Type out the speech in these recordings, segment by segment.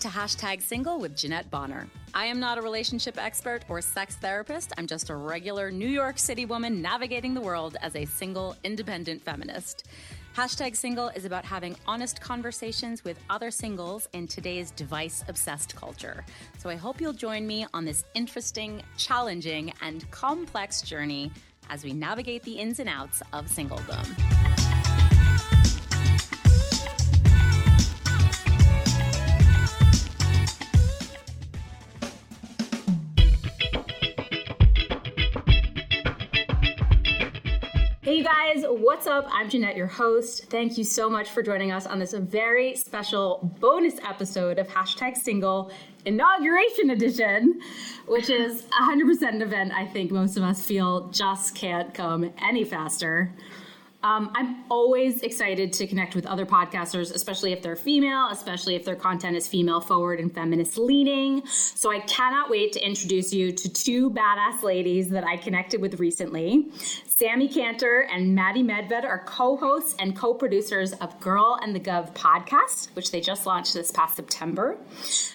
to Hashtag Single with Jeanette Bonner. I am not a relationship expert or sex therapist. I'm just a regular New York City woman navigating the world as a single, independent feminist. Hashtag Single is about having honest conversations with other singles in today's device obsessed culture. So I hope you'll join me on this interesting, challenging, and complex journey as we navigate the ins and outs of singledom. What's up? I'm Jeanette, your host. Thank you so much for joining us on this very special bonus episode of Hashtag Single Inauguration Edition, which is 100% an event I think most of us feel just can't come any faster. Um, I'm always excited to connect with other podcasters, especially if they're female, especially if their content is female forward and feminist leaning. So I cannot wait to introduce you to two badass ladies that I connected with recently. Sammy Cantor and Maddie Medved are co hosts and co producers of Girl on the Gov podcast, which they just launched this past September.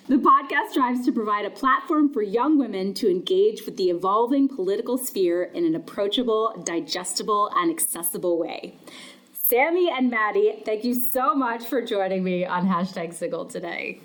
The podcast strives to provide a platform for young women to engage with the evolving political sphere in an approachable, digestible, and accessible way. Sammy and Maddie, thank you so much for joining me on hashtag Single today.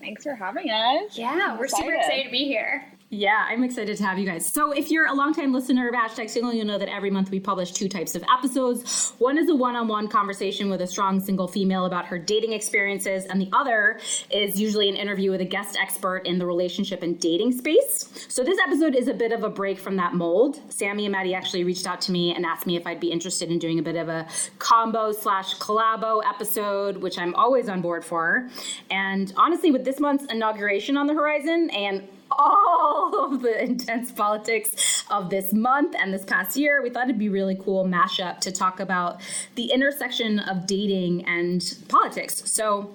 Thanks for having us. Yeah, we're super excited to be here. Yeah, I'm excited to have you guys. So, if you're a longtime listener of Hashtag Single, you'll know that every month we publish two types of episodes. One is a one on one conversation with a strong single female about her dating experiences, and the other is usually an interview with a guest expert in the relationship and dating space. So, this episode is a bit of a break from that mold. Sammy and Maddie actually reached out to me and asked me if I'd be interested in doing a bit of a combo slash collabo episode, which I'm always on board for. And honestly, with this month's inauguration on the horizon and all of the intense politics of this month and this past year, we thought it'd be really cool mashup to talk about the intersection of dating and politics. So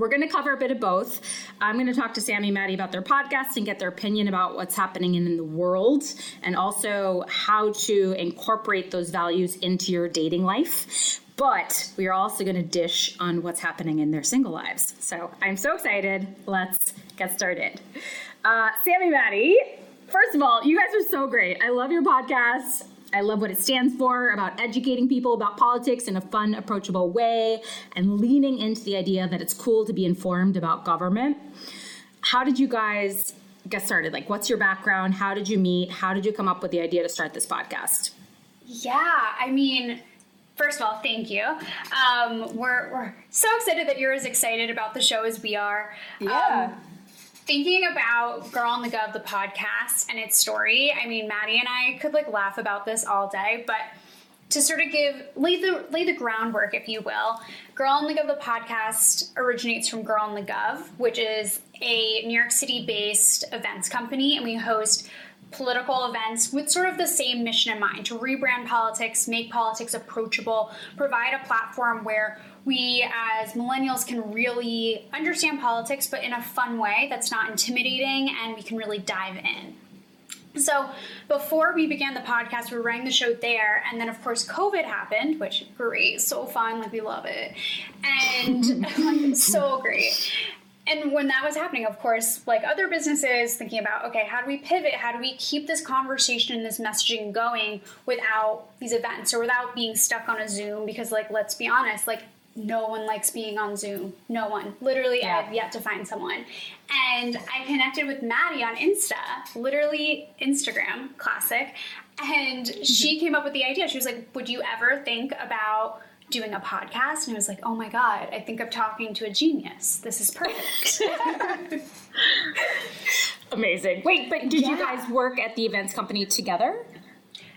we're going to cover a bit of both. I'm going to talk to Sammy and Maddie about their podcast and get their opinion about what's happening in the world and also how to incorporate those values into your dating life. But we are also going to dish on what's happening in their single lives. So I'm so excited. Let's get started. Uh, Sammy Maddie, first of all, you guys are so great. I love your podcast. I love what it stands for about educating people about politics in a fun, approachable way and leaning into the idea that it's cool to be informed about government. How did you guys get started? Like, what's your background? How did you meet? How did you come up with the idea to start this podcast? Yeah, I mean, first of all, thank you. Um, we're, we're so excited that you're as excited about the show as we are. Yeah. Um, thinking about Girl on the Gov, the podcast, and its story, I mean, Maddie and I could like laugh about this all day, but to sort of give lay the lay the groundwork, if you will, Girl on the Gov, the podcast originates from Girl on the Gov, which is a New York City based events company, and we host political events with sort of the same mission in mind to rebrand politics, make politics approachable, provide a platform where we as millennials can really understand politics, but in a fun way that's not intimidating and we can really dive in. So, before we began the podcast, we running the show there, and then of course COVID happened, which great, so fun, like we love it, and like, so great and when that was happening, of course, like other businesses thinking about, okay, how do we pivot? How do we keep this conversation and this messaging going without these events or without being stuck on a Zoom? Because, like, let's be honest, like, no one likes being on Zoom. No one. Literally, yeah. I've yet to find someone. And I connected with Maddie on Insta, literally Instagram, classic. And mm-hmm. she came up with the idea. She was like, Would you ever think about doing a podcast and I was like, oh my God, I think I'm talking to a genius. This is perfect. Amazing. Wait, but did yeah. you guys work at the events company together?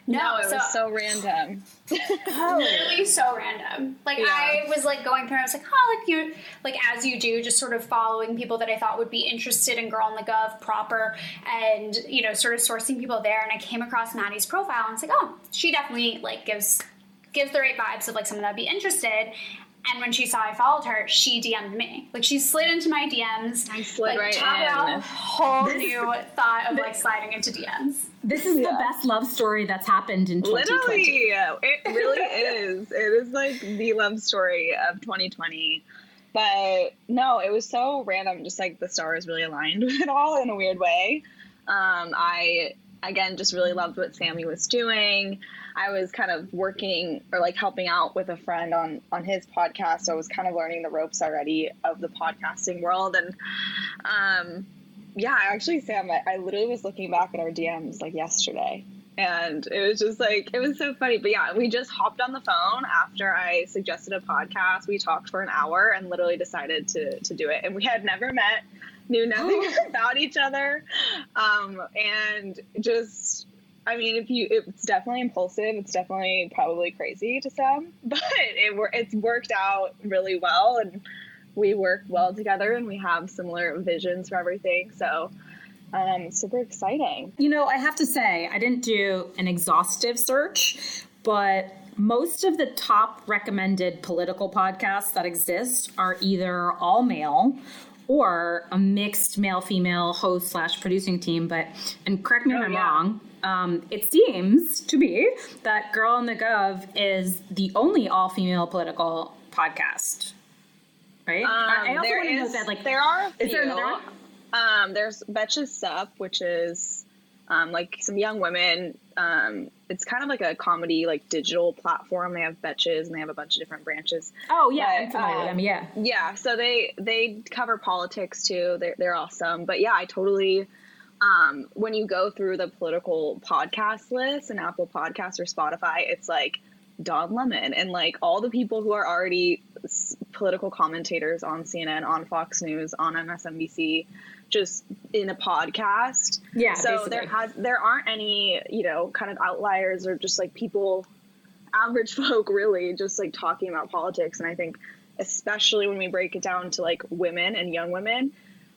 No, no it so, was so random. literally so random. Like yeah. I was like going through, I was like, oh, like you, like as you do, just sort of following people that I thought would be interested in Girl on the Gov proper, and you know, sort of sourcing people there. And I came across Maddie's profile, and I was like, oh, she definitely like gives gives the right vibes of like someone that'd be interested. And when she saw I followed her, she DM'd me. Like she slid into my DMs. I slid like, right in. About whole new thought of like sliding into DMs. This is yeah. the best love story that's happened in 2020. Literally, it really is. It is like the love story of 2020. but no, it was so random. Just like the stars really aligned with it all in a weird way. Um, I again just really loved what Sammy was doing. I was kind of working or like helping out with a friend on on his podcast, so I was kind of learning the ropes already of the podcasting world. And um, yeah, actually, Sam, I, I literally was looking back at our DMs like yesterday, and it was just like it was so funny. But yeah, we just hopped on the phone after I suggested a podcast. We talked for an hour and literally decided to to do it, and we had never met knew nothing about each other um, and just I mean, if you, it's definitely impulsive. It's definitely probably crazy to some, but it it's worked out really well, and we work well together, and we have similar visions for everything. So, um, super exciting. You know, I have to say, I didn't do an exhaustive search, but most of the top recommended political podcasts that exist are either all male or a mixed male female host slash producing team. But and correct me if oh, I'm yeah. wrong. Um, it seems to be that Girl on the Gov is the only all female political podcast. Right? Um, I also want to know that like there are is few. there another Um, there's Betches Sup, which is um, like some young women. Um, it's kind of like a comedy, like digital platform. They have Betches and they have a bunch of different branches. Oh yeah, but, I'm um, yeah, yeah. So they they cover politics too. They're they're awesome. But yeah, I totally. Um, when you go through the political podcast list and Apple Podcasts or Spotify, it's like Don Lemon and like all the people who are already political commentators on CNN, on Fox News, on MSNBC just in a podcast. Yeah. So basically. there has there aren't any, you know, kind of outliers or just like people average folk really just like talking about politics and I think especially when we break it down to like women and young women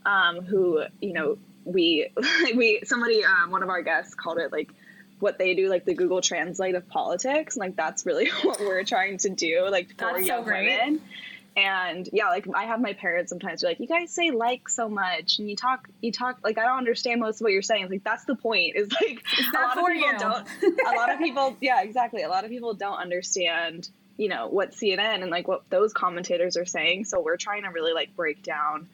um, who, you know, we we somebody um, one of our guests called it like what they do like the Google Translate of politics and like that's really what we're trying to do like for that's young so women. And yeah like i have my parents sometimes be like you guys say like so much and you talk you talk like i don't understand most of what you're saying. It's like that's the point. Is like a lot of people you. don't a lot of people yeah exactly. A lot of people don't understand you know what cnn and like what those commentators are saying. So we're trying to really like break down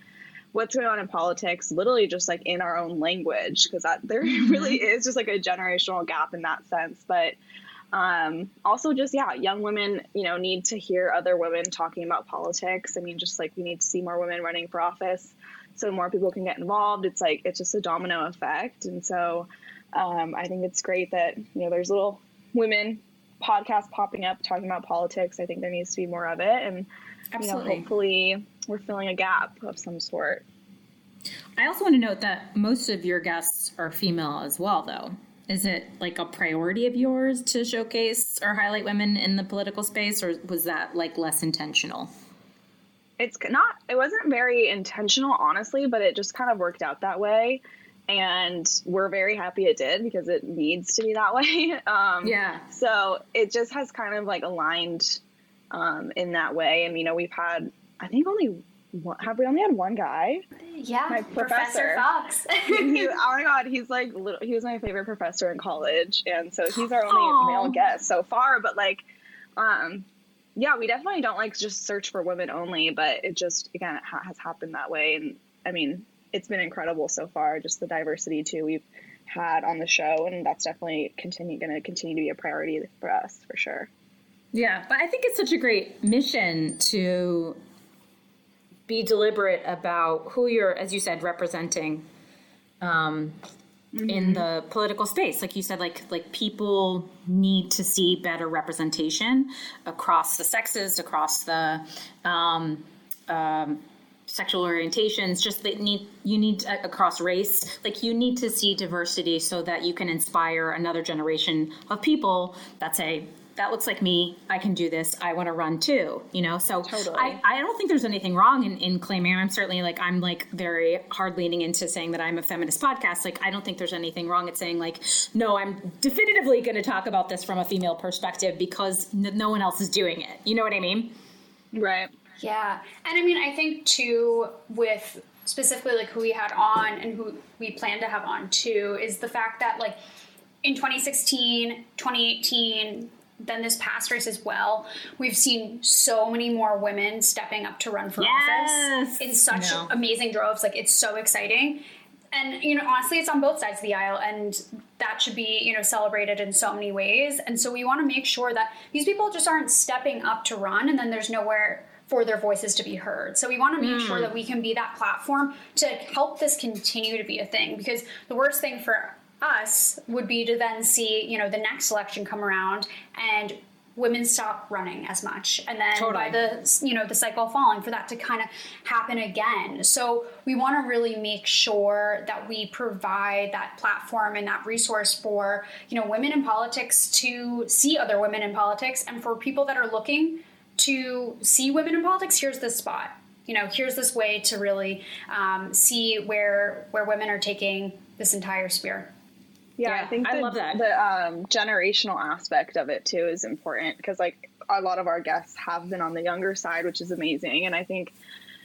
what's going on in politics literally just like in our own language because that there mm-hmm. really is just like a generational gap in that sense but um, also, just yeah, young women, you know, need to hear other women talking about politics. I mean, just like we need to see more women running for office, so more people can get involved. It's like it's just a domino effect, and so um, I think it's great that you know there's little women podcasts popping up talking about politics. I think there needs to be more of it, and you know, hopefully we're filling a gap of some sort. I also want to note that most of your guests are female as well, though. Is it like a priority of yours to showcase or highlight women in the political space, or was that like less intentional? It's not, it wasn't very intentional, honestly, but it just kind of worked out that way. And we're very happy it did because it needs to be that way. Um, yeah. So it just has kind of like aligned um, in that way. And, you know, we've had, I think only one, have we only had one guy? Yeah, my professor, professor Fox. he, oh my god, he's like little, he was my favorite professor in college, and so he's our only Aww. male guest so far. But like, um, yeah, we definitely don't like just search for women only, but it just again it ha- has happened that way, and I mean it's been incredible so far. Just the diversity too we've had on the show, and that's definitely continue going to continue to be a priority for us for sure. Yeah, but I think it's such a great mission to be deliberate about who you're, as you said, representing um, mm-hmm. in the political space. Like you said, like like people need to see better representation across the sexes, across the um, um, sexual orientations. Just that need you need uh, across race. Like you need to see diversity so that you can inspire another generation of people that say that looks like me. I can do this. I want to run too. You know, so totally. I, I don't think there's anything wrong in, in claiming. I'm certainly like I'm like very hard leaning into saying that I'm a feminist podcast. Like I don't think there's anything wrong at saying like no, I'm definitively going to talk about this from a female perspective because n- no one else is doing it. You know what I mean? Right. Yeah, and I mean I think too with specifically like who we had on and who we plan to have on too is the fact that like in 2016 2018 then this past race as well, we've seen so many more women stepping up to run for Yes. office in such No. amazing droves. Like it's so exciting. And you know, honestly, it's on both sides of the aisle, and that should be you know celebrated in so many ways. And so we want to make sure that these people just aren't stepping up to run, and then there's nowhere for their voices to be heard. So we want to make sure hmm. that we can be that platform to help this continue to be a thing. Because the worst thing for us would be to then see you know the next election come around and women stop running as much and then Totally. by the you know the cycle falling for that to kind of happen again so we want to really make sure that we provide that platform and that resource for you know women in politics to see other women in politics and for people that are looking to see women in politics here's this spot you know here's this way to really um, see where where women are taking this entire sphere Yeah, Yeah, I think I the, love that. the um, generational aspect of it too is important because like a lot of our guests have been on the younger side, which is amazing, and I think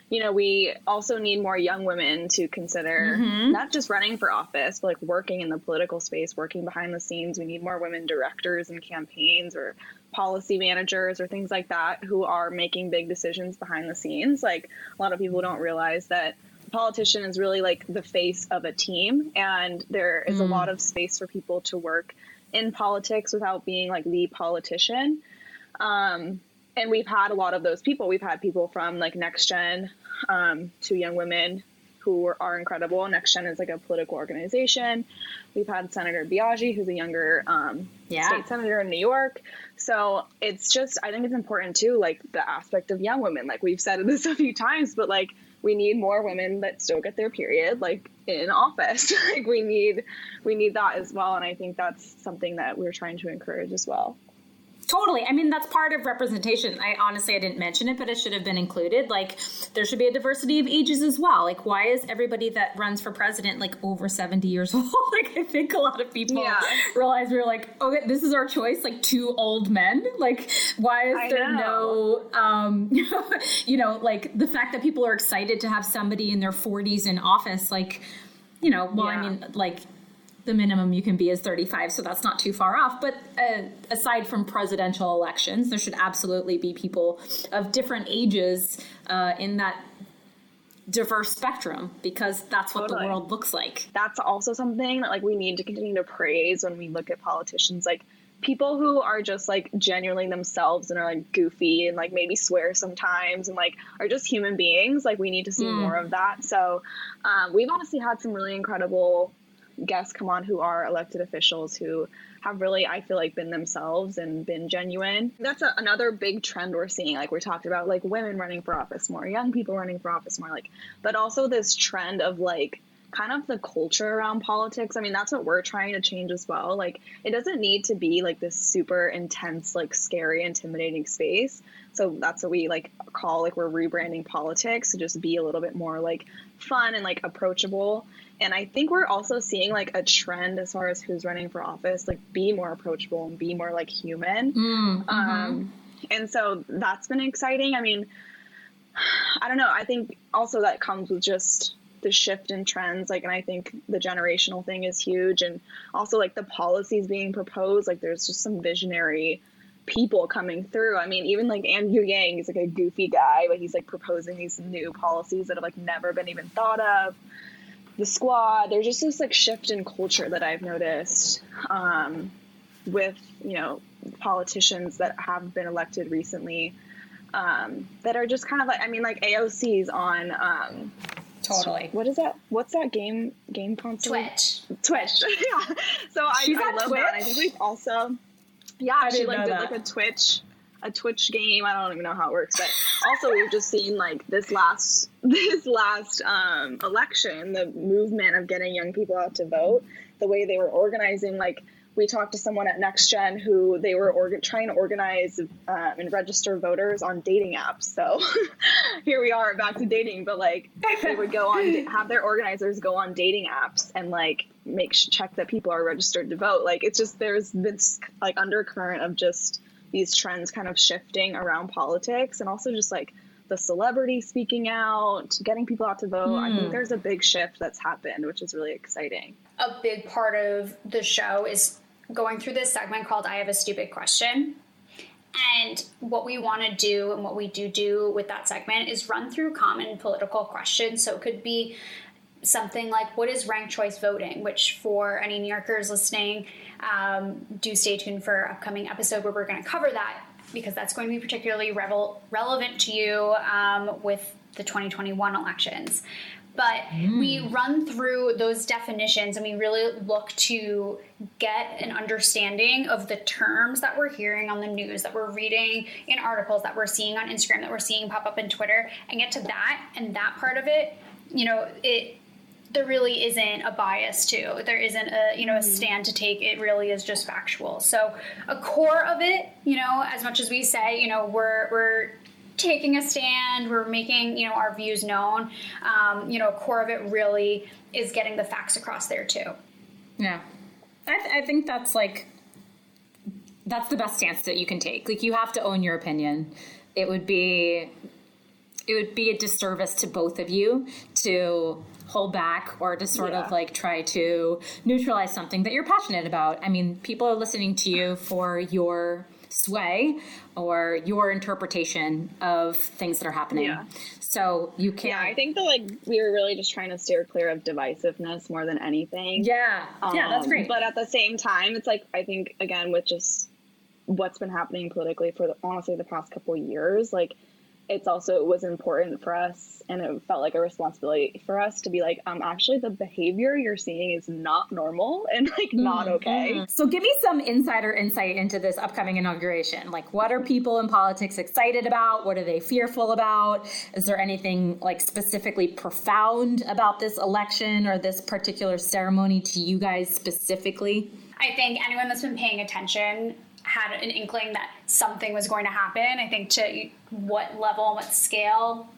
you know we also need more young women to consider Mm-hmm. not just running for office, but like working in the political space, working behind the scenes. We need more women directors and campaigns or policy managers or things like that who are making big decisions behind the scenes. Like a lot of people don't realize that a politician is really like the face of a team and there is a lot of space for people to work in politics without being like the politician. Um, and we've had a lot of those people. We've had people from like Next Gen, um, two young women who are, are incredible. Next Gen is like a political organization. We've had Senator Biaggi, who's a younger um, Yeah. state senator in New York. So it's just, I think it's important too, like the aspect of young women. Like we've said this a few times, but like we need more women that still get their period, like in office. like we need, we need that as well. And I think that's something that we're trying to encourage as well. Totally. I mean, that's part of representation. I honestly, I didn't mention it, but it should have been included. Like, there should be a diversity of ages as well. Like, why is everybody that runs for president like over 70 years old? like, I think a lot of people Yeah. realize we're like, okay, this is our choice, like two old men. Like, why is I there know. no, um, you know, like the fact that people are excited to have somebody in their 40s in office, like, you know, well, I mean, like, the minimum you can be is 35, so that's not too far off. But uh, aside from presidential elections, there should absolutely be people of different ages uh, in that diverse spectrum because that's what Totally. the world looks like. that's also something that like we need to continue to praise when we look at politicians like people who are just like genuinely themselves and are like goofy and like maybe swear sometimes and like are just human beings like we need to see more of that so um, we've honestly had some really incredible guests come on who are elected officials who have really i feel like been themselves and been genuine. That's a, another big trend we're seeing. Like we talked about like women running for office more young people running for office more like but also this trend of like kind of the culture around politics. I mean that's what we're trying to change as well. Like it doesn't need to be like this super intense like scary intimidating space. So that's what we like call like we're rebranding politics to just be a little bit more like fun and like approachable. And i think we're also seeing like a trend as far as who's running for office like be more approachable and be more like human. Um, and so that's been exciting. I mean i don't know. I think also that comes with just the shift in trends like and i think the generational thing is huge. And also like the policies being proposed like there's just some visionary people coming through i mean even like andrew yang is like a goofy guy but he's like proposing these new policies that have like never been even thought of the squad there's just this like shift in culture that i've noticed um, with you know politicians that have been elected recently um, that are just kind of like I mean like AOC's on um, Totally. what is that? What's that game game console? twitch Twitch. yeah. So I, She's I love that. I think we've also yeah she like did that. like a Twitch a Twitch game. I don't even know how it works, but also we've just seen like this last this last um, election, the movement of getting young people out to vote, the way they were organizing. Like we talked to someone at Next Gen who they were orga- trying to organize um, and register voters on dating apps. So here we are back to dating, but like they would go on have their organizers go on dating apps and like make sh- check that people are registered to vote. Like it's just there's this like undercurrent of just these trends kind of shifting around politics and also just like the celebrity speaking out, getting people out to vote. I think hmm. there's a big shift that's happened, which is really exciting. a big part of the show is going through this segment called I Have a Stupid Question. And what we want to do and what we do do with that segment is run through common political questions. So it could be something like what is ranked choice voting, which for any New Yorkers listening, um, do stay tuned for upcoming episode where we're going to cover that because that's going to be particularly revel- relevant to you um, with the 2021 elections. But mm. we run through those definitions and we really look to get an understanding of the terms that we're hearing on the news, that we're reading in articles, that we're seeing on Instagram, that we're seeing pop up in Twitter, and get to that. And that part of it, you know, it there really isn't a bias to. There isn't a you know a mm-hmm. stand to take. It really is just factual. So a core of it, you know, as much as we say, you know, we're we're taking a stand, we're making you know our views known. Um, you know, a core of it really is getting the facts across there too. Yeah, I, th- I think that's like that's the best stance that you can take. Like you have to own your opinion. It would be it would be a disservice to both of you to hold back or to sort yeah. of like try to neutralize something that you're passionate about. I mean, people are listening to you for your sway or your interpretation of things that are happening. Yeah. So you can't. Yeah, I think that like we were really just trying to steer clear of divisiveness more than anything. Yeah, um, yeah, that's great. But at the same time, it's like I think again with just what's been happening politically for the, honestly the past couple years, like it's also it was important for us and it felt like a responsibility for us to be like um actually the behavior you're seeing is not normal and like mm-hmm. not okay. Mm-hmm. so give me some insider insight into this upcoming inauguration. Like what are people in politics excited about? What are they fearful about? Is there anything like specifically profound about this election or this particular ceremony to you guys specifically? I think anyone that's been paying attention had an inkling that something was going to happen. I think to what level and what scale,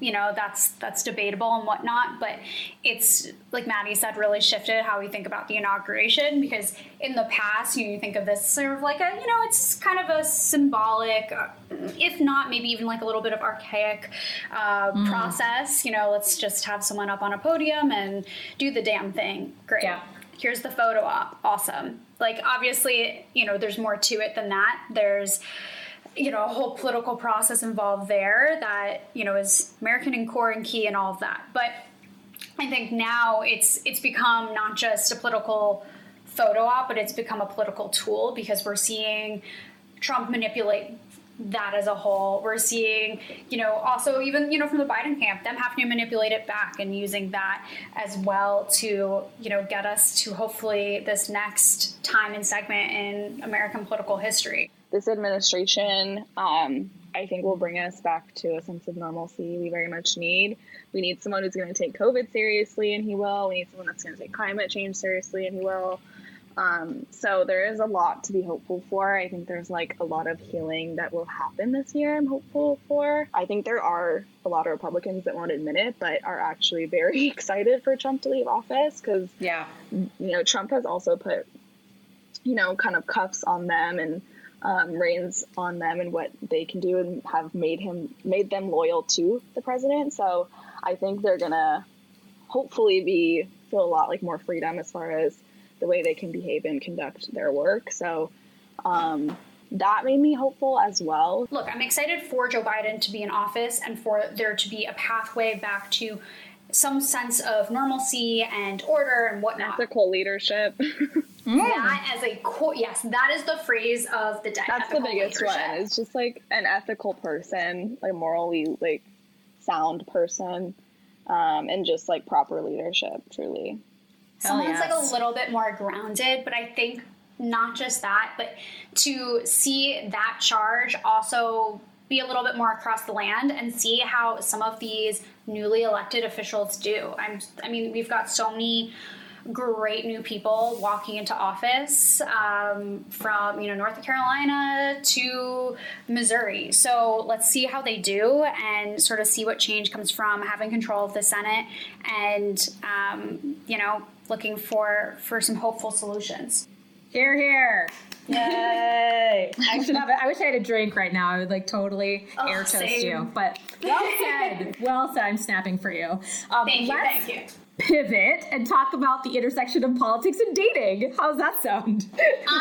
you know, that's that's debatable and whatnot. But it's like Maddie said, really shifted how we think about the inauguration because in the past, you, know, you think of this sort of like a, you know, it's kind of a symbolic, uh, if not maybe even like a little bit of archaic uh, mm. process. You know, let's just have someone up on a podium and do the damn thing. Great. Yeah. Here's the photo op. Awesome like, obviously, you know, there's more to it than that. There's, you know, a whole political process involved there that, you know, is American and core and key and all of that. But I think now it's it's become not just a political photo op, but it's become a political tool because we're seeing Trump manipulate that as a whole. We're seeing, you know, also even, you know, from the Biden camp, them having to manipulate it back and using that as well to, you know, get us to hopefully this next time and segment in American political history. This administration, um, I think will bring us back to a sense of normalcy we very much need. We need someone who's going to take COVID seriously, and he will. We need someone that's going to take climate change seriously, and he will. Um, so there is a lot to be hopeful for. I think there's like a lot of healing that will happen this year. I'm hopeful for. I think there are a lot of Republicans that won't admit it, but are actually very excited for Trump to leave office because yeah, you know Trump has also put you know kind of cuffs on them and um, reins on them and what they can do and have made him made them loyal to the president. So I think they're gonna hopefully be feel a lot like more freedom as far as the way they can behave and conduct their work. So um, that made me hopeful as well. Look, I'm excited for Joe Biden to be in office and for there to be a pathway back to some sense of normalcy and order and whatnot. Ethical leadership. That as a core, yes, that is the phrase of the day. That's the biggest leadership. one. It's just like an ethical person, like morally like sound person, um, and just like proper leadership. Truly someone's yes. like a little bit more grounded, but I think not just that, but to see that charge also be a little bit more across the land and see how some of these newly elected officials do. I'm I mean, we've got so many great new people walking into office um, from you know North Carolina to Missouri. So let's see how they do and sort of see what change comes from having control of the Senate and um, you know looking for for some hopeful solutions. Here, here. Yay! I should have. A, I wish I had a drink right now. I would like totally oh, air toast same. you. But well said. well said. I'm snapping for you. Um, thank you. Thank you pivot and talk about the intersection of politics and dating. How's that sound?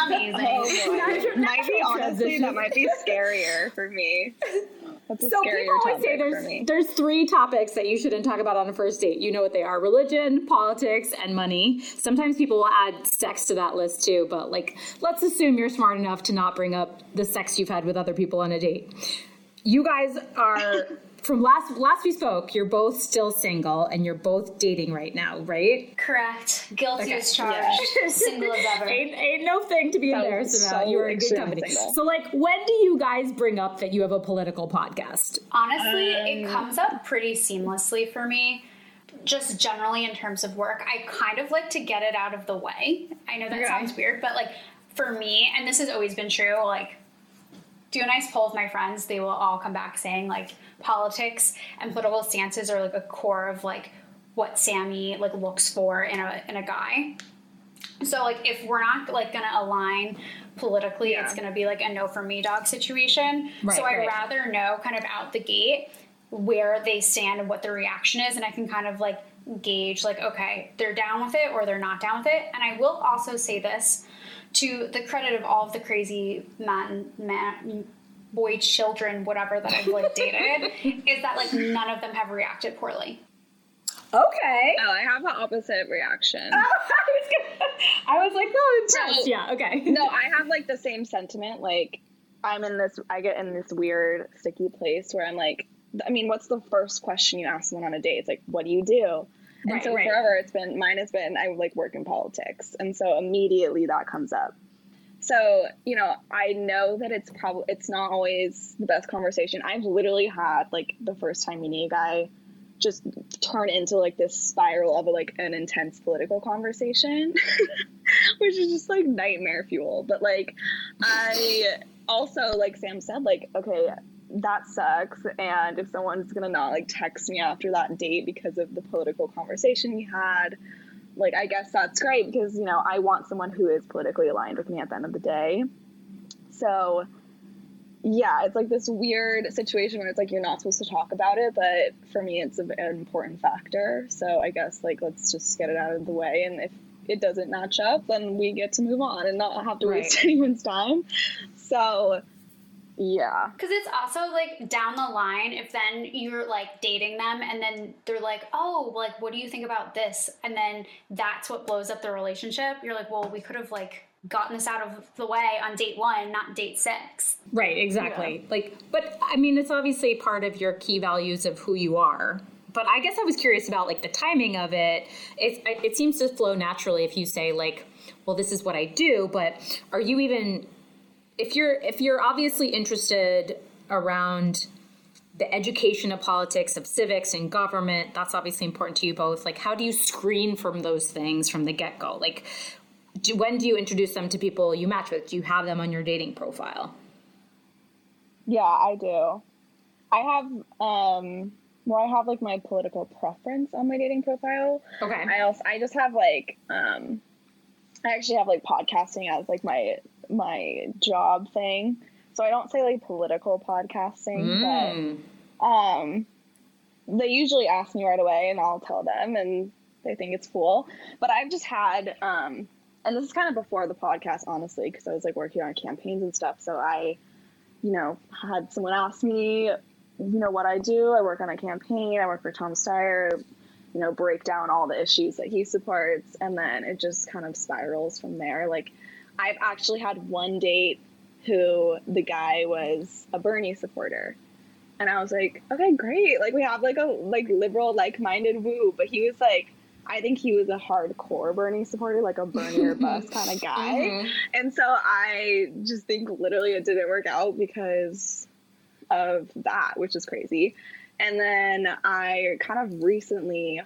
Amazing. Oh, boy. Natural- might be natural honestly that might be scarier for me. That's So people always say there's there's three topics that you shouldn't talk about on a first date. You know what they are: religion, politics, and money. Sometimes people will add sex to that list too, but like let's assume you're smart enough to not bring up the sex you've had with other people on a date. You guys are from last last we spoke. You're both still single and you're both dating right now, right? Correct. Guilty Okay. as charged. Single as ever. Ain't, ain't no thing to be So- embarrassed about. so you are in good company. single. So, like, when do you guys bring up that you have a political podcast? Honestly, Um, it comes up pretty seamlessly for me. Just generally in terms of work, I kind of like to get it out of the way. I know that Okay. sounds weird, but like for me, and this has always been true, like do a nice poll with my friends, they will all come back saying like politics and political stances are like a core of like what Sammy like looks for in a in a guy. So like if we're not like gonna align politically, it's gonna be like a no for me dog situation. Right, so I'd right. rather know kind of out the gate where they stand and what the reaction is, and I can kind of like gauge like okay, they're down with it or they're not down with it. And I will also say this to the credit of all of the crazy men, man, boy, children, whatever that I've like dated, is that like none of them have reacted poorly. Okay. Oh, I have an opposite reaction. I was gonna, I was like, oh, impressed. So- yeah, okay. no, I have like the same sentiment. Like, I'm in this, I get in this weird, sticky place where I'm like, I mean, what's the first question you ask someone on a date? It's like, what do you do? And Right, so right. forever, it's been, mine has been, I like work in politics. And so immediately that comes up. So, you know, I know that it's probably, it's not always the best conversation. I've literally had like the first time meeting a guy just turn into like this spiral of like an intense political conversation which is just like nightmare fuel but like i also like sam said like okay that sucks and if someone's gonna not like text me after that date because of the political conversation we had like i guess that's great because you know i want someone who is politically aligned with me at the end of the day so yeah, it's like this weird situation where it's like you're not supposed to talk about it, but for me, it's an important factor. So I guess like let's just get it out of the way, and if it doesn't match up, then we get to move on and not have to waste anyone's time. So yeah, Because it's also like down the line, if then you're like dating them and then they're like, oh, like, what do you think about this? And then that's what blows up the relationship. You're like, well, we could have like gotten this out of the way on date one, not date six. Right, exactly. Like, but I mean, it's obviously part of your key values of who you are. But I guess I was curious about like the timing of it. It it seems to flow naturally if you say like, well, this is what I do. But are you even if you're if you're obviously interested around the education of politics, of civics and government, that's obviously important to you both. Like, how do you screen from those things from the get go? Like, do, when do you introduce them to people you match with? Do you have them on your dating profile? yeah, I do. I have um, well, I have like my political preference on my dating profile. Okay. I also I just have like um I actually have like podcasting as like my my job thing. So I don't say like political podcasting, Mm. but um they usually ask me right away and I'll tell them and they think it's cool. But I've just had um and this is kind of before the podcast honestly because I was like working on campaigns and stuff. So I you know, had someone ask me, you know, what I do. I work on a campaign. I work for Tom Steyer you know, break down all the issues that he supports, and then it just kind of spirals from there. Like, I've actually had one date who the guy was a Bernie supporter, and I was like, okay, great. Like, we have like a like liberal, like-minded woo, but he was like. I think he was a hardcore Bernie supporter, like a Bernie or bust kind of guy. Mhm. And so I just think literally it didn't work out because of that, which is crazy. And then I kind of recently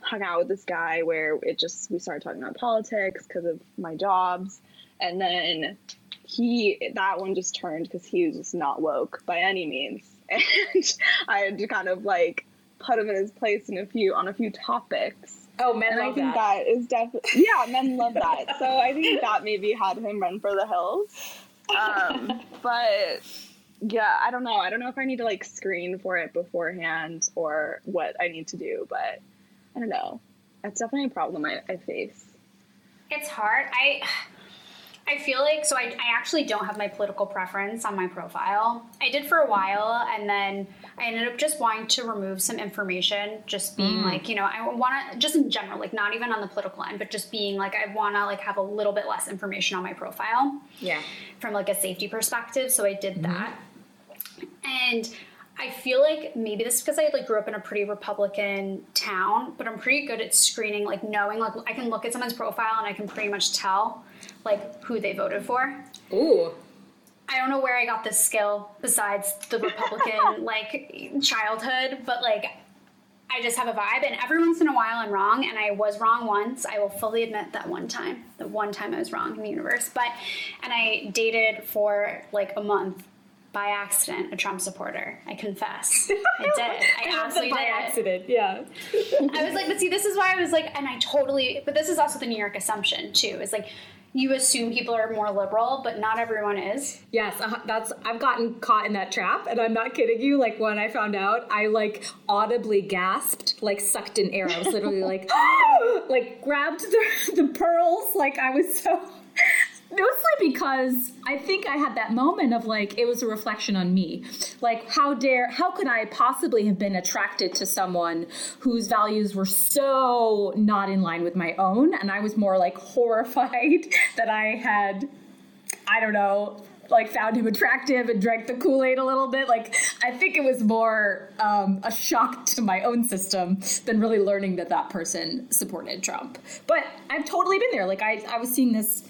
hung out with this guy where it just we started talking about politics because of my jobs, and then he that one just turned because he was just not woke by any means, and I had to kind of like put him in his place in a few on a few topics. Oh, men And I think that. that is definitely yeah, men love that. So I think that maybe had him run for the hills. Um, but yeah, I don't know. I don't know if I need to like screen for it beforehand or what I need to do, but I don't know. That's definitely a problem I, I face. It's hard. I I feel like so I, I actually don't have my political preference on my profile. I did for a while and then I ended up just wanting to remove some information, just being Mm. like, you know, I want to just in general, like not even on the political end, but just being like I want to like have a little bit less information on my profile Yeah. from like a safety perspective. So I did Mm-hmm. that. And I feel like maybe this is because I like grew up in a pretty Republican town, but I'm pretty good at screening, like knowing, like I can look at someone's profile and I can pretty much tell like who they voted for. Ooh. I don't know where I got this skill besides the Republican like childhood, but like I just have a vibe, and every once in a while I'm wrong, and I was wrong once. I will fully admit that one time, the one time I was wrong in the universe. But and I dated for like a month by accident a Trump supporter. I confess, I did. I absolutely did by did. accident. Yeah. I was like, but see, this is why I was like, and I totally, but this is also the New York assumption too. Is like, you assume people are more liberal, but not everyone is. Yes, uh, that's I've gotten caught in that trap, and I'm not kidding you. Like when I found out, I like audibly gasped, like sucked in air. I was literally like, like grabbed the, the pearls. Like I was so. Mostly because I think I had that moment of like it was a reflection on me. Like how dare how could I possibly have been attracted to someone whose values were so not in line with my own and I was more like horrified that I had I don't know, like found him attractive and drank the Kool Aid a little bit. Like, I think it was more um, a shock to my own system than really learning that that person supported Trump. But I've totally been there. Like, I, I was seeing this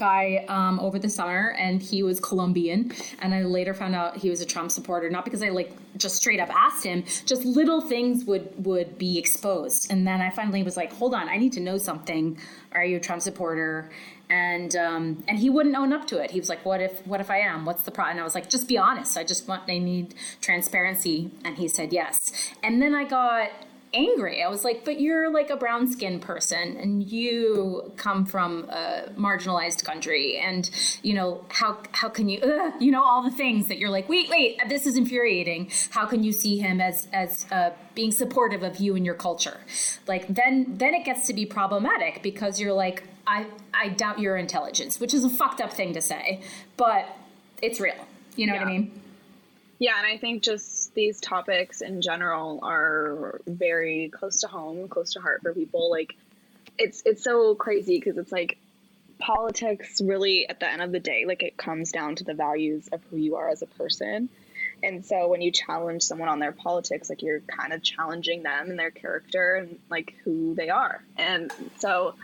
guy um, over the summer and he was Colombian. And I later found out he was a Trump supporter not because I like just straight up asked him just little things would would be exposed. And then I finally was like hold on I need to know something. Are you a Trump supporter? And um, and he wouldn't own up to it. He was like what if what if I am? What's the problem and I was like just be honest. I just want I need transparency. And he said yes. And then I got angry. I was like, but you're like a brown skinned person and you come from a marginalized country and you know, how how can you you know all the things that you're like, wait, wait, this is infuriating. How can you see him as as uh, being supportive of you and your culture? Like then then it gets to be problematic because you're like, I I doubt your intelligence, which is a fucked up thing to say, but it's real. You know what I mean? Yeah, and I think just these topics in general are very close to home, close to heart for people. Like, it's it's so crazy because it's like politics really at the end of the day like it comes down to the values of who you are as a person and so when you challenge someone on their politics like you're kind of challenging them and their character and like who they are and so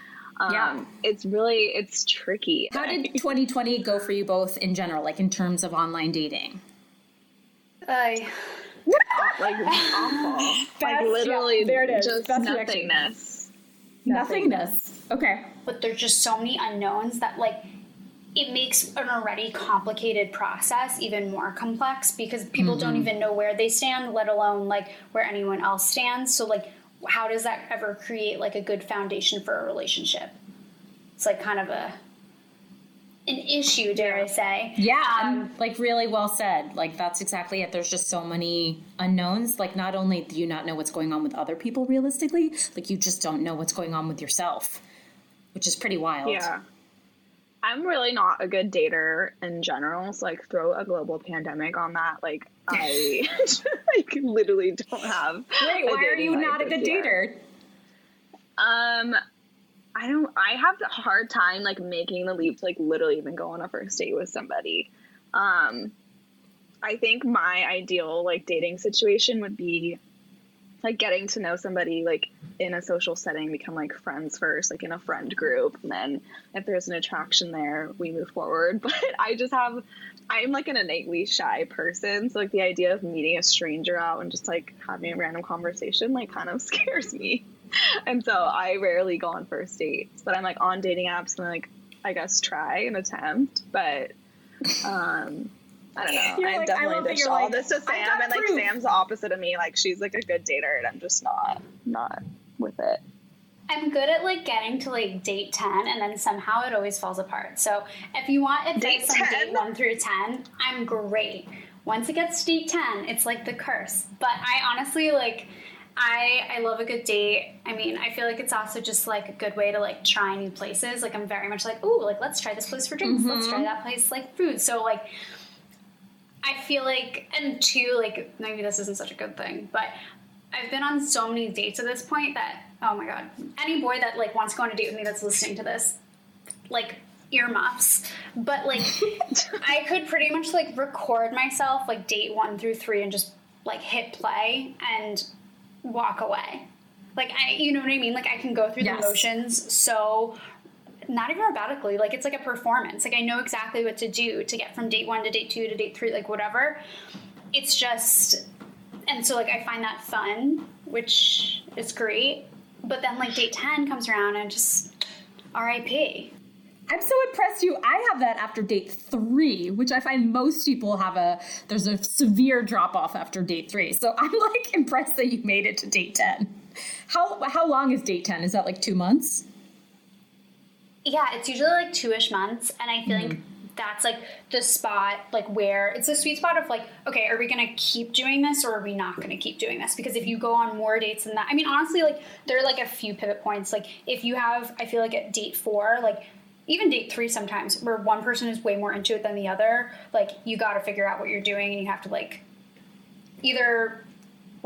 um, Yeah. it's really it's tricky How did 2020 go for you both in general, like in terms of online dating? I like awful. like literally, yeah, there it is. just That's the nothingness. Nothingness. Okay. but there's just so many unknowns that like it makes an already complicated process even more complex because people Mm-hmm. don't even know where they stand let alone like where anyone else stands so like how does that ever create like a good foundation for a relationship it's like kind of a an issue dare i say Yeah, um, like really well said. Like that's exactly it. There's just so many unknowns. Like not only do you not know what's going on with other people realistically, like you just don't know what's going on with yourself, which is pretty wild. Yeah. I'm really not a good dater in general. So like throw a global pandemic on that. Like I like literally don't have. Wait, a why are you life not a good year. dater? Um, I don't. I have a hard time like making the leap to like literally even go on a first date with somebody. Um, I think my ideal like dating situation would be like getting to know somebody like in a social setting, become like friends first, like in a friend group, and then if there's an attraction there, we move forward. But I just have. I'm like an innately shy person, so like the idea of meeting a stranger out and just like having a random conversation like kind of scares me and so I rarely go on first dates, but I'm like on dating apps and like I guess try and attempt, but um I don't know. You're I like- definitely love that ditched all like, this to Sam, got and like proof." Sam's the opposite of me. Like she's like a good dater, and I'm just not not with it. I'm good at like getting to like date 10 and then somehow it always falls apart. So if you want advice Date on 10? date 1 through 10, I'm great. Once it gets to date 10, it's like the curse. But I honestly like I I love a good date. I mean, I feel like it's also just like a good way to like try new places. Like I'm very much like, ooh, like let's try this place for drinks. Mm-hmm. Let's try that place like food. So like I feel like and two, like maybe this isn't such a good thing, but I've been on so many dates at this point that oh my god, any boy that like wants to go on a date with me that's listening to this, like earmuffs. But like I could pretty much like record myself like date one through three and just like hit play and walk away. Like I, you know what I mean? Like I can go through yes. the motions so not even robotically. Like it's like a performance. Like I know exactly what to do to get from date one to date two to date three, like whatever. It's just, and so like I find that fun, which is great. But then like date ten comes around and just R.I.P. I'm so impressed you. I have that after date three, which I find most people have a there's a severe drop off after date three. So I'm like impressed that you made it to date ten. How how long is date ten? Is that like two months? Yeah, it's usually like two ish months, and I feel mm-hmm. like that's like the spot like where it's the sweet spot of like okay are we gonna keep doing this or are we not gonna keep doing this because if you go on more dates than that i mean honestly like there are like a few pivot points like if you have i feel like at date four like even date three sometimes where one person is way more into it than the other like you got to figure out what you're doing and you have to like either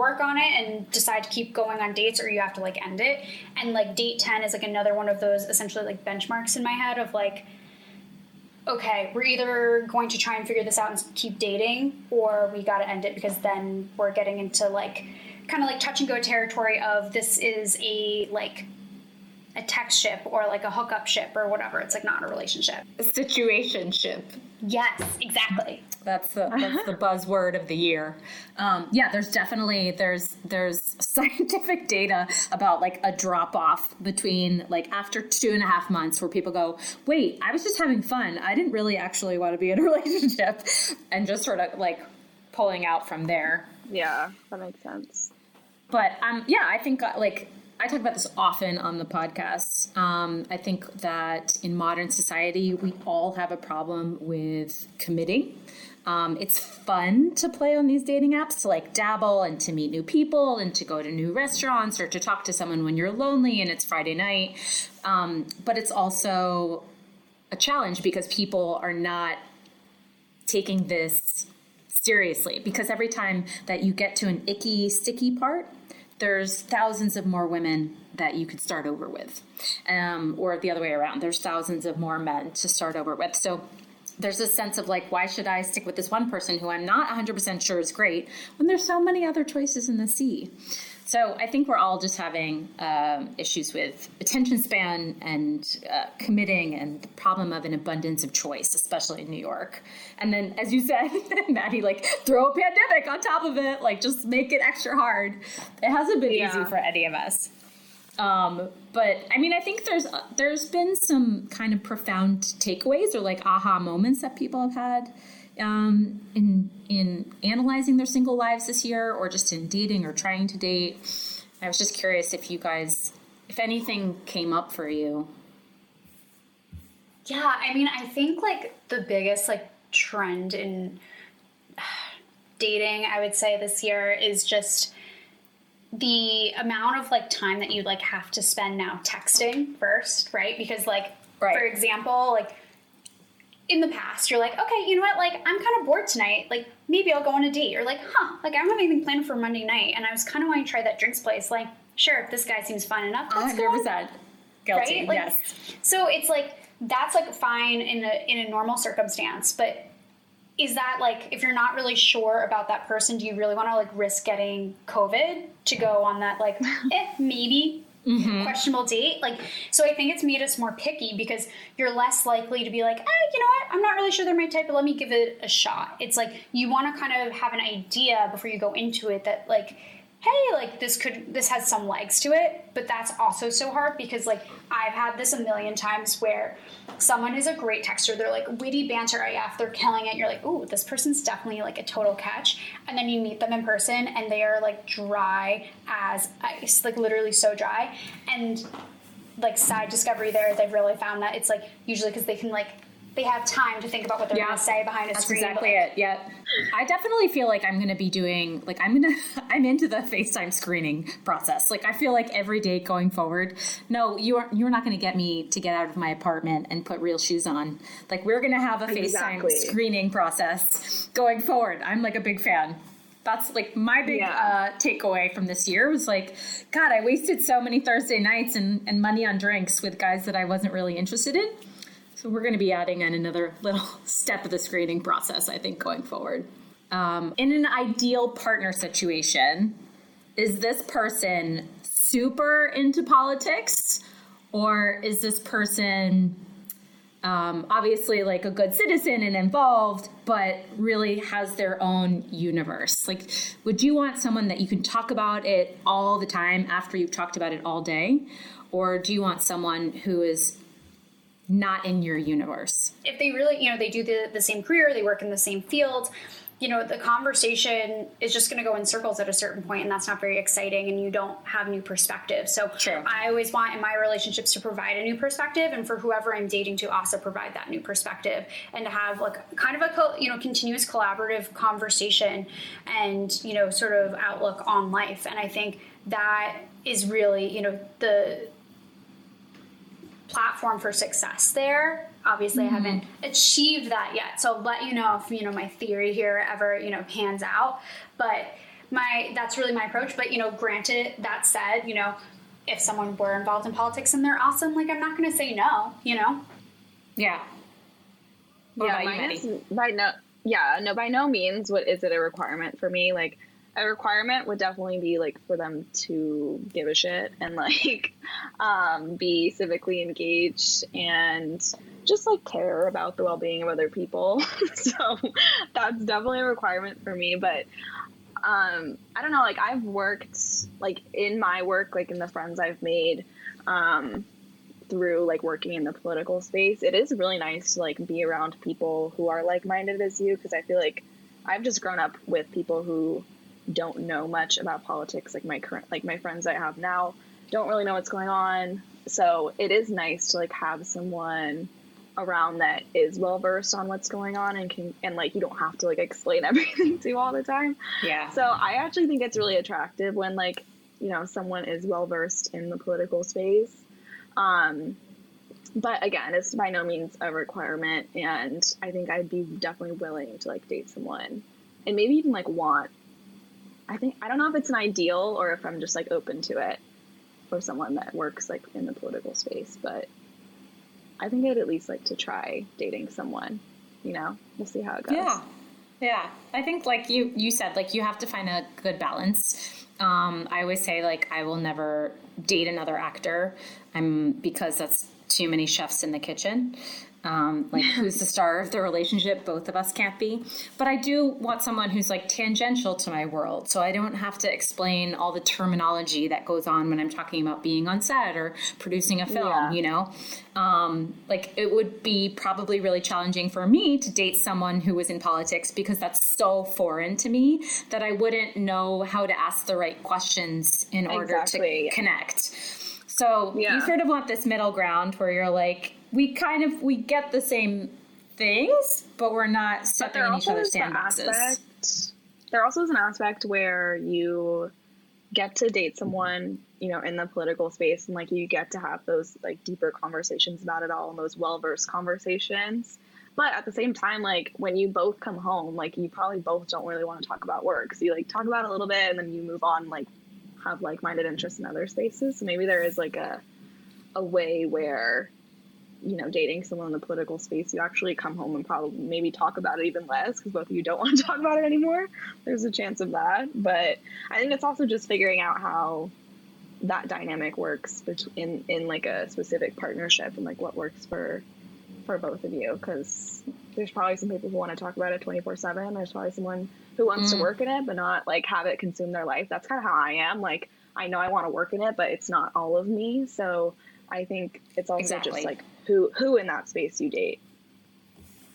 work on it and decide to keep going on dates or you have to like end it. And like date 10 is like another one of those essentially like benchmarks in my head of like okay we're either going to try and figure this out and keep dating or we got to end it because then we're getting into like kind of like touch and go territory of this is a like a text ship or like a hookup ship or whatever. It's like not a relationship. A situation ship. Yes, exactly. That's the that's the buzzword of the year. Um, yeah, there's definitely there's there's scientific data about like a drop off between like after two and a half months where people go, wait, I was just having fun. I didn't really actually want to be in a relationship, and just sort of like pulling out from there. Yeah, that makes sense. But um, yeah, I think uh, like I talk about this often on the podcast. Um, I think that in modern society, we all have a problem with committing. Um, it's fun to play on these dating apps to like dabble and to meet new people and to go to new restaurants or to talk to someone when you're lonely and it's Friday night. Um, but it's also a challenge because people are not taking this seriously because every time that you get to an icky, sticky part, there's thousands of more women that you could start over with, um, or the other way around. There's thousands of more men to start over with. So there's a sense of like, why should I stick with this one person who I'm not 100% sure is great when there's so many other choices in the sea? So I think we're all just having um, issues with attention span and uh, committing and the problem of an abundance of choice, especially in New York. And then, as you said, Maddie, like throw a pandemic on top of it, like just make it extra hard. It hasn't been yeah. easy for any of us. Um, but I mean, I think there's there's been some kind of profound takeaways or like aha moments that people have had um, in in analyzing their single lives this year, or just in dating or trying to date. I was just curious if you guys, if anything came up for you. Yeah, I mean, I think like the biggest like trend in dating, I would say this year is just the amount of like time that you like have to spend now texting first, right? Because like right. for example, like in the past, you're like, okay, you know what? Like, I'm kind of bored tonight. Like, maybe I'll go on a date. Or like, huh? Like, I don't have anything planned for Monday night, and I was kind of wanting to try that drinks place. Like, sure, if this guy seems fun enough, let's 100% go. guilty. Right? Like, yes. So it's like that's like fine in a in a normal circumstance, but is that like if you're not really sure about that person, do you really want to like risk getting COVID to go on that like eh, maybe mm-hmm. questionable date. Like, so I think it's made us more picky because you're less likely to be like, ah, you know what, I'm not really sure they're my type, but let me give it a shot. It's like you want to kind of have an idea before you go into it that like hey, like this could this has some legs to it, but that's also so hard because like I've had this a million times where someone is a great texter, they're like witty banter AF, they're killing it. You're like, ooh, this person's definitely like a total catch. And then you meet them in person and they are like dry as ice, like literally so dry. And like side discovery there, they've really found that it's like usually because they can like they have time to think about what they're Yeah. going to say behind a That's screen. exactly like, it. Yeah. I definitely feel like I'm going to be doing, like, I'm going to, I'm into the FaceTime screening process. Like, I feel like every day going forward, no, you are, you're not going to get me to get out of my apartment and put real shoes on. Like, we're going to have a Exactly. FaceTime screening process going forward. I'm like a big fan. That's like my big Yeah. uh, takeaway from this year was like, God, I wasted so many Thursday nights and, and money on drinks with guys that I wasn't really interested in. So we're going to be adding in another little step of the screening process, I think, going forward. Um, in an ideal partner situation, is this person super into politics, or is this person um, obviously like a good citizen and involved, but really has their own universe? Like, would you want someone that you can talk about it all the time after you've talked about it all day, or do you want someone who is not in your universe. if they really, you know, they do the, the same career, they work in the same field, you know, the conversation is just going to go in circles at a certain point, and that's not very exciting, and you don't have new perspective. So True. I always want in my relationships to provide a new perspective, and for whoever I'm dating to also provide that new perspective, and to have like kind of a co- you know continuous collaborative conversation, and you know sort of outlook on life. And I think that is really you know the platform for success there. Obviously, I mm-hmm. haven't achieved that yet, so I'll let you know if you know my theory here ever you know pans out. But my that's really my approach. But you know, granted, that said, you know, if someone were involved in politics and they're awesome, like I'm not going to say no. You know, Yeah. What yeah, about you, Maddie? is by no, yeah, no, by no means. What is it a requirement for me? Like, a requirement would definitely be like for them to give a shit and like um, be civically engaged and just like care about the well-being of other people. so that's definitely a requirement for me. But um, I don't know. Like, I've worked like in my work, like in the friends I've made. Um, through like working in the political space it is really nice to like be around people who are like-minded as you because i feel like i've just grown up with people who don't know much about politics like my current like my friends i have now don't really know what's going on so it is nice to like have someone around that is well versed on what's going on and can and like you don't have to like explain everything to all the time Yeah. so I actually think it's really attractive when like you know someone is well versed in the political space. Um, but again, it's by no means a requirement, and I think I'd be definitely willing to like date someone, and maybe even like want. I think I don't know if it's an ideal or if I'm just like open to it for someone that works like in the political space, but I think I'd at least like to try dating someone. You know, we'll see how it goes. Yeah. Yeah. I think like you you said like you have to find a good balance. Um I always say like I will never date another actor. I'm because that's too many chefs in the kitchen. Um, like who's the star of the relationship? Both of us can't be. But I do want someone who's like tangential to my world, so I don't have to explain all the terminology that goes on when I'm talking about being on set or producing a film. Yeah. You know, um, like it would be probably really challenging for me to date someone who was in politics because that's so foreign to me that I wouldn't know how to ask the right questions in order Exactly. to connect. So Yeah. you sort of want this middle ground where you're like, we kind of we get the same things, but we're not stepping in each also other's the sandboxes. aspect. There also is an aspect where you get to date someone, you know, in the political space, and like you get to have those like deeper conversations about it all, and those well versed conversations. But at the same time, like when you both come home, like you probably both don't really want to talk about work. So you like talk about it a little bit, and then you move on, like have like minded interests in other spaces. So maybe there is like a a way where you know, dating someone in the political space, you actually come home and probably maybe talk about it even less because both of you don't want to talk about it anymore. There's a chance of that. But I think it's also just figuring out how that dynamic works between in like a specific partnership and like what works for for both of you because there's probably some people who want to talk about it 24 7 there's probably someone who wants to Mm. work in it but not like have it consume their life that's kind of how i am like i know i want to work in it but it's not all of me so i think it's also Exactly. just like who who in that space you date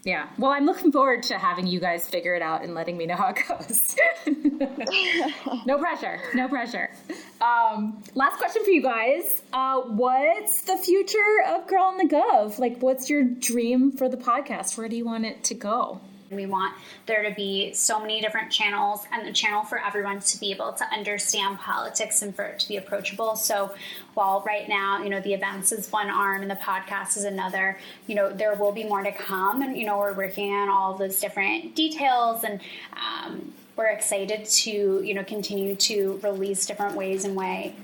Yeah. Well, I'm looking forward to having you guys figure it out and letting me know how it goes. no pressure. No pressure. Um, last question for you guys. Uh, what's the future of Girl on the Gov? Like, what's your dream for the podcast? Where do you want it to go? We want there to be so many different channels and the channel for everyone to be able to understand politics and for it to be approachable. So while right now, you know, the events is one arm and the podcast is another, you know, there will be more to come. And, you know, we're working on all those different details and, um, we're excited to, you know, continue to release different ways and way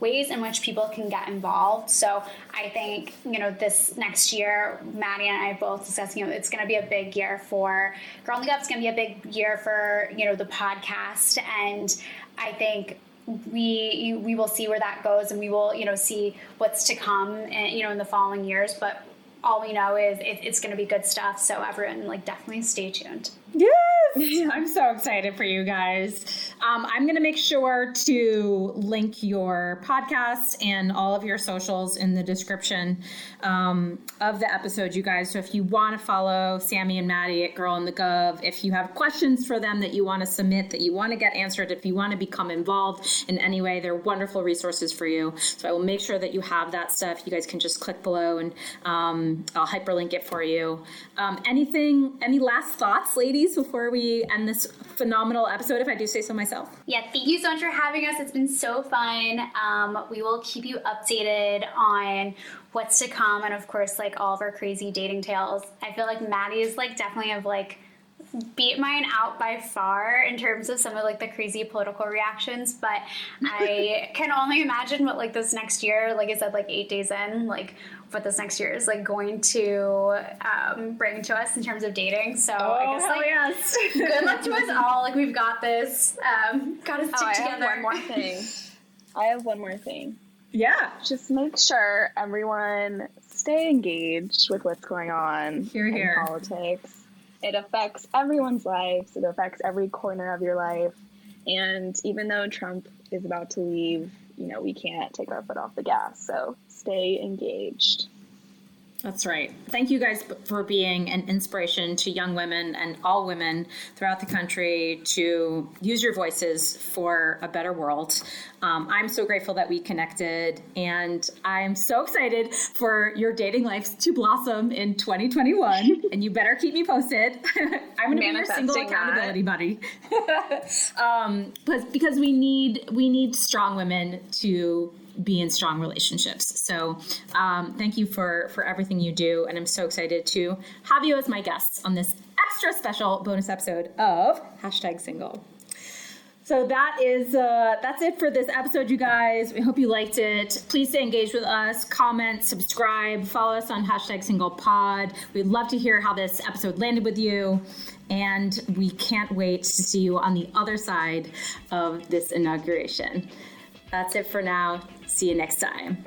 ways in which people can get involved. So I think, you know, this next year, Maddie and I both discussed, you know, it's going to be a big year for Girl on the. It's going to be a big year for, you know, the podcast. And I think we we will see where that goes and we will you know see what's to come and you know in the following years but all we know is it, it's going to be good stuff so everyone like definitely stay tuned yes i'm so excited for you guys um, i'm going to make sure to link your podcast and all of your socials in the description um, of the episode you guys. So if you want to follow sammy and maddie at girl on the gov if you have questions for them that you want to submit that you want to get answered if you want to become involved in any way they're wonderful resources for you. So i will make sure that you have that stuff. You guys can just click below and um, i'll hyperlink it for you. Um, anything any last thoughts ladies before we end this phenomenal episode? If i do say so myself yeah thank you so much for having us. It's been so fun. Um, we will keep you updated on what's to come and of course like all of our crazy dating tales. I feel like maddie is like definitely have like beat mine out by far in terms of some of like the crazy political reactions but i can only imagine what like this next year like i said like eight days in like what this next year is like going to um, bring to us in terms of dating. So oh, i guess like yes. good luck to us all. Like we've got this um, got to stick oh, I together. have one more thing. I have one more thing. Yeah. Just make sure everyone stay engaged with what's going on here, in here. politics. It affects everyone's lives. It affects every corner of your life. And even though trump is about to leave you know we can't take our foot off the gas. So stay engaged that's right. Thank you guys for being an inspiration to young women and all women throughout the country to use your voices for a better world. Um, I'm so grateful that we connected, and I'm so excited for your dating lives to blossom in 2021. and you better keep me posted. I'm going to be your single accountability buddy. um, but because we need we need strong women to be in strong relationships. So um, thank you for for everything you do, and I'm so excited to have you as my guests on this extra special bonus episode of hashtag single. So that is uh, that's it for this episode, you guys. We hope you liked it. Please stay engaged with us. Comment, subscribe, follow us on hashtag single pod. We'd love to hear how this episode landed with you. And we can't wait to see you on the other side of this inauguration. That's it for now. See you next time.